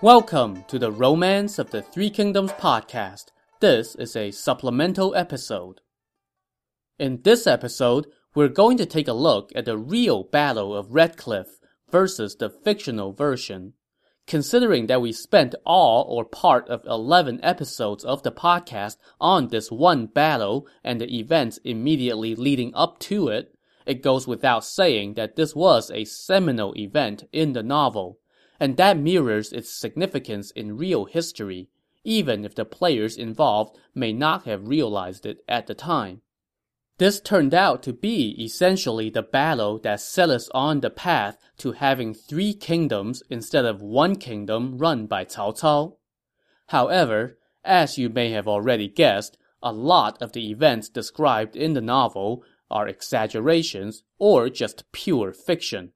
Welcome to the Romance of the Three Kingdoms podcast. This is a supplemental episode. In this episode, we're going to take a look at the real Battle of Red Cliff versus the fictional version. Considering that we spent all or part of 11 episodes of the podcast on this one battle and the events immediately leading up to it, it goes without saying that this was a seminal event in the novel, and that mirrors its significance in real history, even if the players involved may not have realized it at the time. This turned out to be essentially the battle that set us on the path to having three kingdoms instead of one kingdom run by Cao Cao. However, as you may have already guessed, a lot of the events described in the novel are exaggerations or just pure fiction.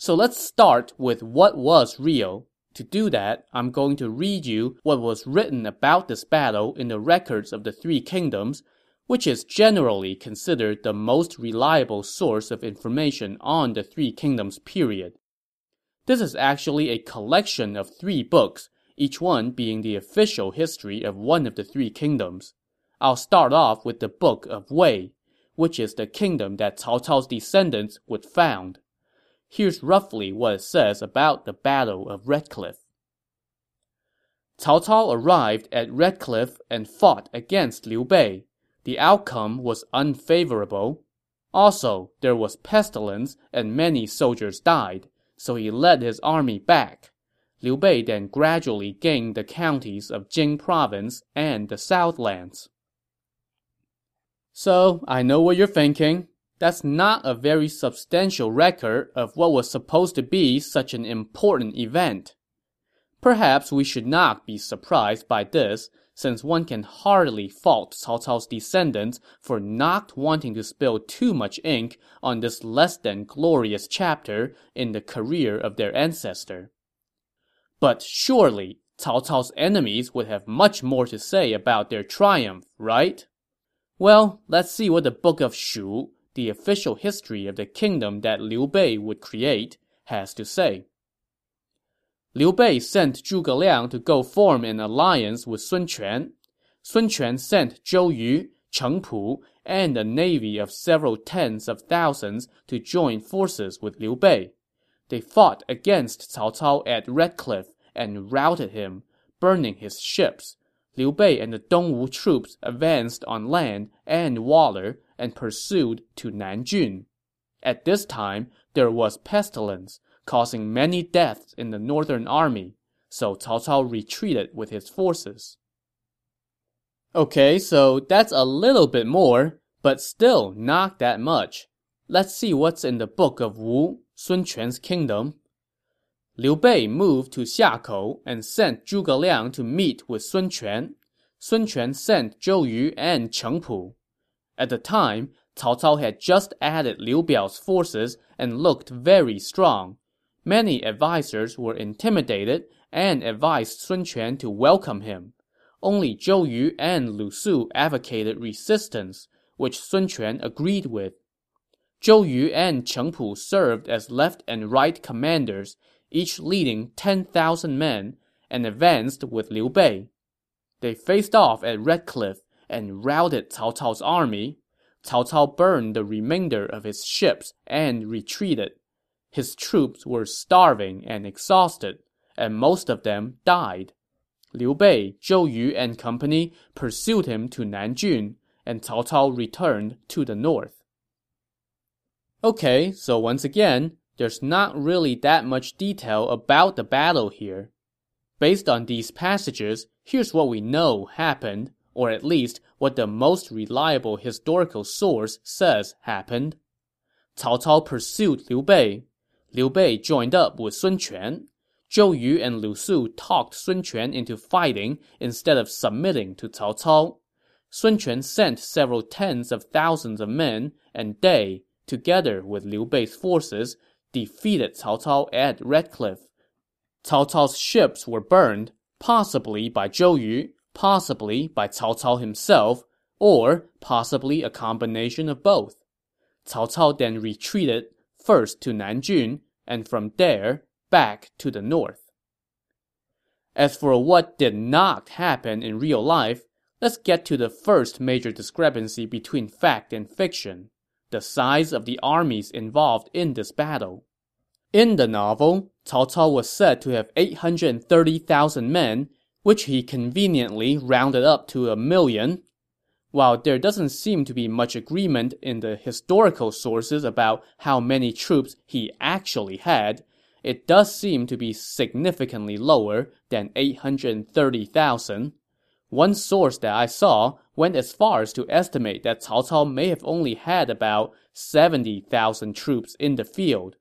So let's start with what was real. To do that, I'm going to read you what was written about this battle in the records of the Three Kingdoms, which is generally considered the most reliable source of information on the Three Kingdoms period. This is actually a collection of three books, each one being the official history of one of the Three Kingdoms. I'll start off with the Book of Wei, which is the kingdom that Cao Cao's descendants would found. Here's roughly what it says about the Battle of Red Cliff. Cao Cao arrived at Red Cliff and fought against Liu Bei. The outcome was unfavorable. Also, there was pestilence and many soldiers died, so he led his army back. Liu Bei then gradually gained the counties of Jing province and the southlands. So, I know what you're thinking. That's not a very substantial record of what was supposed to be such an important event. Perhaps we should not be surprised by this, since one can hardly fault Cao Cao's descendants for not wanting to spill too much ink on this less than glorious chapter in the career of their ancestor. But surely, Cao Cao's enemies would have much more to say about their triumph, right? Well, let's see what the Book of Shu, the official history of the kingdom that Liu Bei would create, has to say. Liu Bei sent Zhuge Liang to go form an alliance with Sun Quan. Sun Quan sent Zhou Yu, Cheng Pu, and a navy of several tens of thousands to join forces with Liu Bei. They fought against Cao Cao at Red Cliff and routed him, burning his ships, Liu Bei and the Dongwu troops advanced on land and water and pursued to Nanjun. At this time, there was pestilence, causing many deaths in the northern army, so Cao Cao retreated with his forces. Okay, so that's a little bit more, but still not that much. Let's see what's in the book of Wu, Sun Quan's kingdom. Liu Bei moved to Xiakou and sent Zhuge Liang to meet with Sun Quan. Sun Quan sent Zhou Yu and Cheng Pu. At the time, Cao Cao had just added Liu Biao's forces and looked very strong. Many advisers were intimidated and advised Sun Quan to welcome him. Only Zhou Yu and Lu Su advocated resistance, which Sun Quan agreed with. Zhou Yu and Cheng Pu served as left and right commanders, each leading 10,000 men, and advanced with Liu Bei. They faced off at Red Cliff and routed Cao Cao's army. Cao Cao burned the remainder of his ships and retreated. His troops were starving and exhausted, and most of them died. Liu Bei, Zhou Yu, and company pursued him to Nanjun, and Cao Cao returned to the north. Okay, so once again, there's not really that much detail about the battle here. Based on these passages, here's what we know happened, or at least what the most reliable historical source says happened. Cao Cao pursued Liu Bei. Liu Bei joined up with Sun Quan. Zhou Yu and Lu Su talked Sun Quan into fighting instead of submitting to Cao Cao. Sun Quan sent several tens of thousands of men, and they, together with Liu Bei's forces, defeated Cao Cao at Red Cliff. Cao Cao's ships were burned, possibly by Zhou Yu, possibly by Cao Cao himself, or possibly a combination of both. Cao Cao then retreated, first to Nanjun, and from there, back to the north. As for what did not happen in real life, let's get to the first major discrepancy between fact and fiction the size of the armies involved in this battle. In the novel, Cao Cao was said to have 830,000 men, which he conveniently rounded up to a million. While there doesn't seem to be much agreement in the historical sources about how many troops he actually had, it does seem to be significantly lower than 830,000. One source that I saw went as far as to estimate that Cao Cao may have only had about 70,000 troops in the field.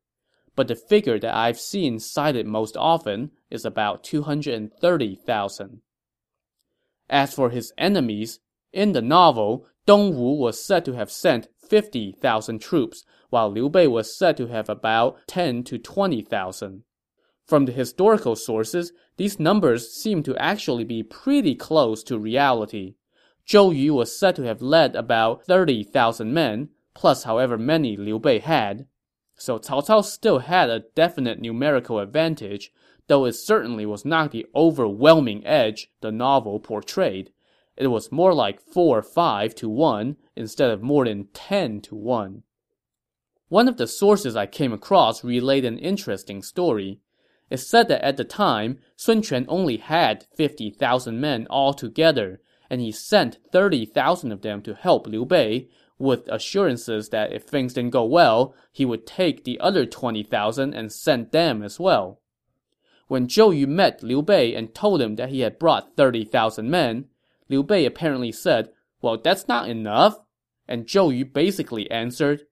But the figure that I've seen cited most often is about 230,000. As for his enemies, in the novel, Dongwu was said to have sent 50,000 troops, while Liu Bei was said to have about 10 to 20,000. From the historical sources, these numbers seem to actually be pretty close to reality. Zhou Yu was said to have led about 30,000 men, plus however many Liu Bei had. So Cao Cao still had a definite numerical advantage, though it certainly was not the overwhelming edge the novel portrayed. It was more like 4 or 5 to 1 instead of more than 10 to 1. One of the sources I came across relayed an interesting story. It said that at the time, Sun Quan only had 50,000 men altogether, and he sent 30,000 of them to help Liu Bei, with assurances that if things didn't go well, he would take the other 20,000 and send them as well. When Zhou Yu met Liu Bei and told him that he had brought 30,000 men, Liu Bei apparently said, Well, that's not enough. And Zhou Yu basically answered,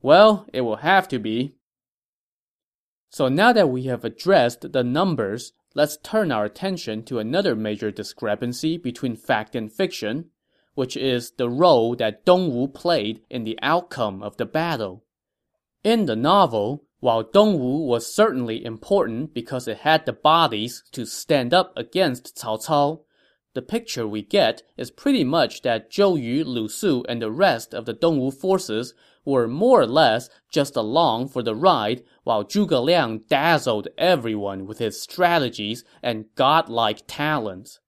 Well, it will have to be. So now that we have addressed the numbers, let's turn our attention to another major discrepancy between fact and fiction, which is the role that Dongwu played in the outcome of the battle. In the novel, while Dongwu was certainly important because it had the bodies to stand up against Cao Cao, the picture we get is pretty much that Zhou Yu, Lu Su, and the rest of the Dongwu forces were more or less just along for the ride while Zhuge Liang dazzled everyone with his strategies and godlike talents.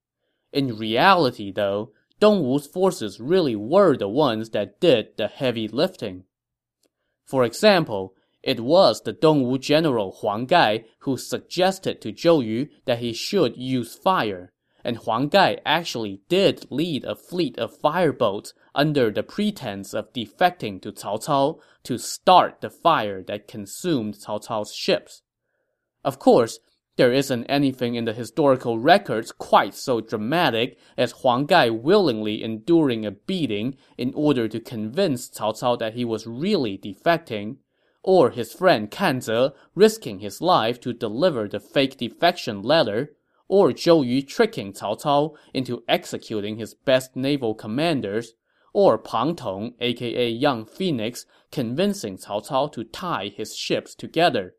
In reality, though, Dongwu's forces really were the ones that did the heavy lifting. For example, it was the Dongwu general Huang Gai who suggested to Zhou Yu that he should use fire and Huang Gai actually did lead a fleet of fireboats under the pretense of defecting to Cao Cao to start the fire that consumed Cao Cao's ships. Of course, there isn't anything in the historical records quite so dramatic as Huang Gai willingly enduring a beating in order to convince Cao Cao that he was really defecting, or his friend Kan Ze risking his life to deliver the fake defection letter, or Zhou Yu tricking Cao Cao into executing his best naval commanders, or Pang Tong, aka Young Phoenix, convincing Cao Cao to tie his ships together.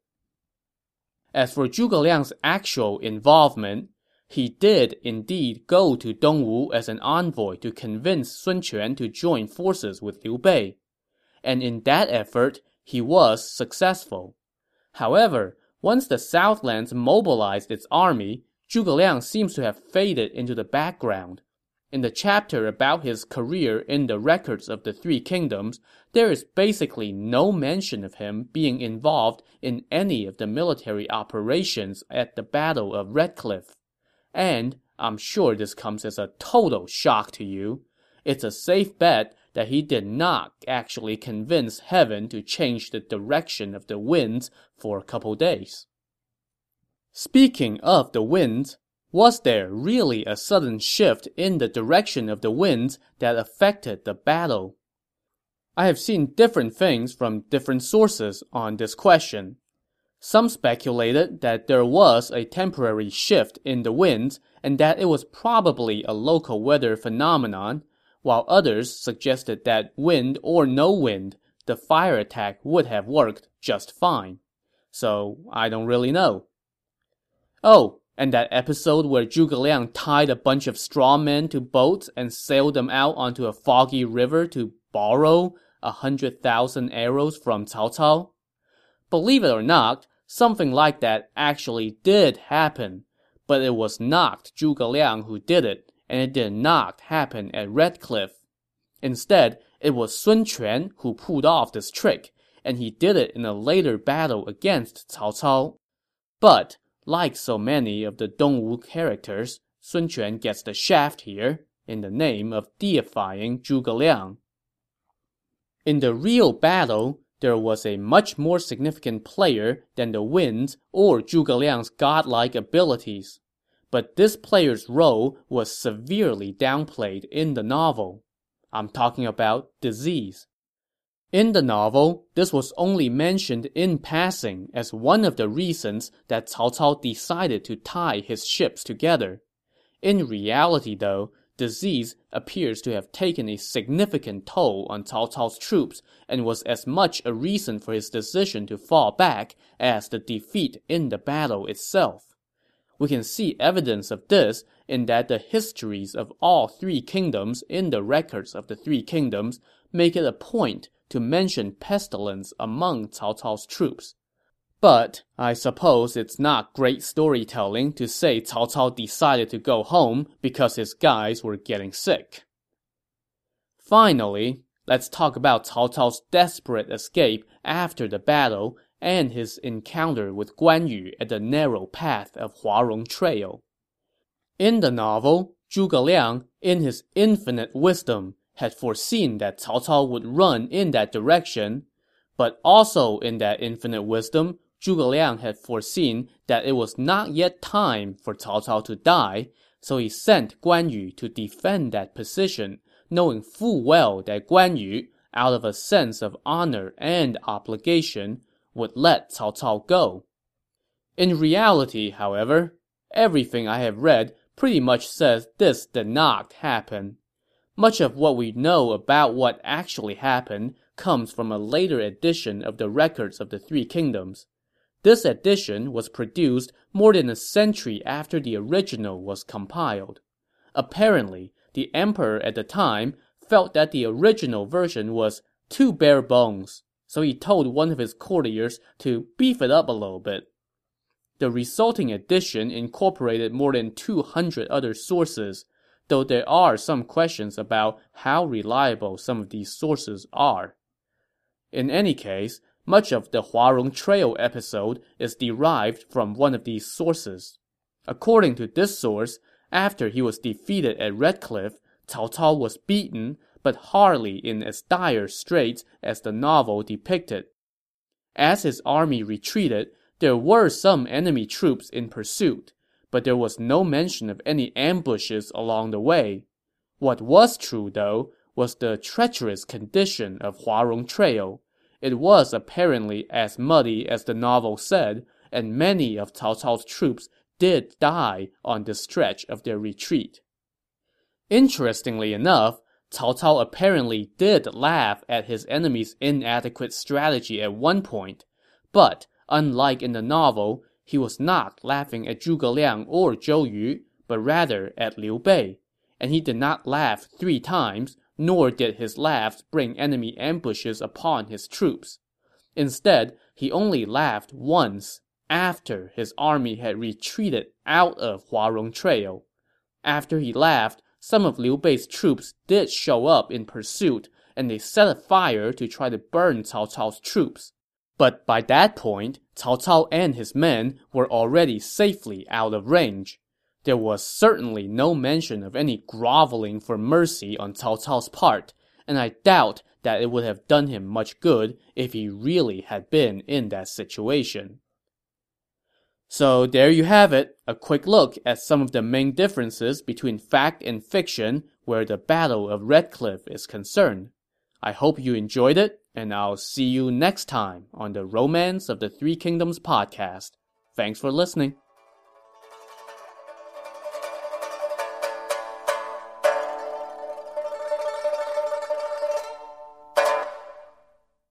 As for Zhuge Liang's actual involvement, he did indeed go to Dongwu as an envoy to convince Sun Quan to join forces with Liu Bei. And in that effort, he was successful. However, once the Southlands mobilized its army, Zhuge Liang seems to have faded into the background. In the chapter about his career in the records of the Three Kingdoms, there is basically no mention of him being involved in any of the military operations at the Battle of Red Cliff. And I'm sure this comes as a total shock to you. It's a safe bet that he did not actually convince heaven to change the direction of the winds for a couple days. Speaking of the winds, was there really a sudden shift in the direction of the winds that affected the battle? I have seen different things from different sources on this question. Some speculated that there was a temporary shift in the winds and that it was probably a local weather phenomenon, while others suggested that wind or no wind, the fire attack would have worked just fine. So I don't really know. Oh, and that episode where Zhuge Liang tied a bunch of straw men to boats and sailed them out onto a foggy river to borrow a hundred thousand arrows from Cao Cao? Believe it or not, something like that actually did happen. but it was not Zhuge Liang who did it, and it did not happen at Red Cliff. Instead, it was Sun Quan who pulled off this trick, and he did it in a later battle against Cao Cao. But, like so many of the Dongwu characters, Sun Quan gets the shaft here, in the name of deifying Zhuge Liang. In the real battle, there was a much more significant player than the winds or Zhuge Liang's godlike abilities. But this player's role was severely downplayed in the novel. I'm talking about disease. In the novel, this was only mentioned in passing as one of the reasons that Cao Cao decided to tie his ships together. In reality, though, disease appears to have taken a significant toll on Cao Cao's troops and was as much a reason for his decision to fall back as the defeat in the battle itself. We can see evidence of this in that the histories of all three kingdoms in the records of the three kingdoms make it a point to mention pestilence among Cao Cao's troops. But I suppose it's not great storytelling to say Cao Cao decided to go home because his guys were getting sick. Finally, let's talk about Cao Cao's desperate escape after the battle and his encounter with Guan Yu at the narrow path of Huarong Trail. In the novel, Zhuge Liang, in his infinite wisdom, had foreseen that Cao Cao would run in that direction, but also in that infinite wisdom, Zhuge Liang had foreseen that it was not yet time for Cao Cao to die, so he sent Guan Yu to defend that position, knowing full well that Guan Yu, out of a sense of honor and obligation, would let Cao Cao go. In reality, however, everything I have read pretty much says this did not happen. Much of what we know about what actually happened comes from a later edition of the records of the Three Kingdoms. This edition was produced more than a century after the original was compiled. Apparently, the emperor at the time felt that the original version was too bare bones, so he told one of his courtiers to beef it up a little bit. The resulting edition incorporated more than 200 other sources, though there are some questions about how reliable some of these sources are. In any case, much of the Huarong Trail episode is derived from one of these sources. According to this source, after he was defeated at Red Cliff, Cao Cao was beaten, but hardly in as dire straits as the novel depicted. As his army retreated, there were some enemy troops in pursuit, but there was no mention of any ambushes along the way. What was true, though, was the treacherous condition of Huarong Trail. It was apparently as muddy as the novel said, and many of Cao Cao's troops did die on the stretch of their retreat. Interestingly enough, Cao Cao apparently did laugh at his enemy's inadequate strategy at one point, but unlike in the novel, he was not laughing at Zhuge Liang or Zhou Yu, but rather at Liu Bei. And he did not laugh three times, nor did his laughs bring enemy ambushes upon his troops. Instead, he only laughed once, after his army had retreated out of Huarong Trail. After he laughed, some of Liu Bei's troops did show up in pursuit, and they set a fire to try to burn Cao Cao's troops. But by that point, Cao Cao and his men were already safely out of range there was certainly no mention of any groveling for mercy on Cao Cao's part, and I doubt that it would have done him much good if he really had been in that situation. So there you have it, a quick look at some of the main differences between fact and fiction where the Battle of Red Cliff is concerned. I hope you enjoyed it, and I'll see you next time on the Romance of the Three Kingdoms podcast. Thanks for listening.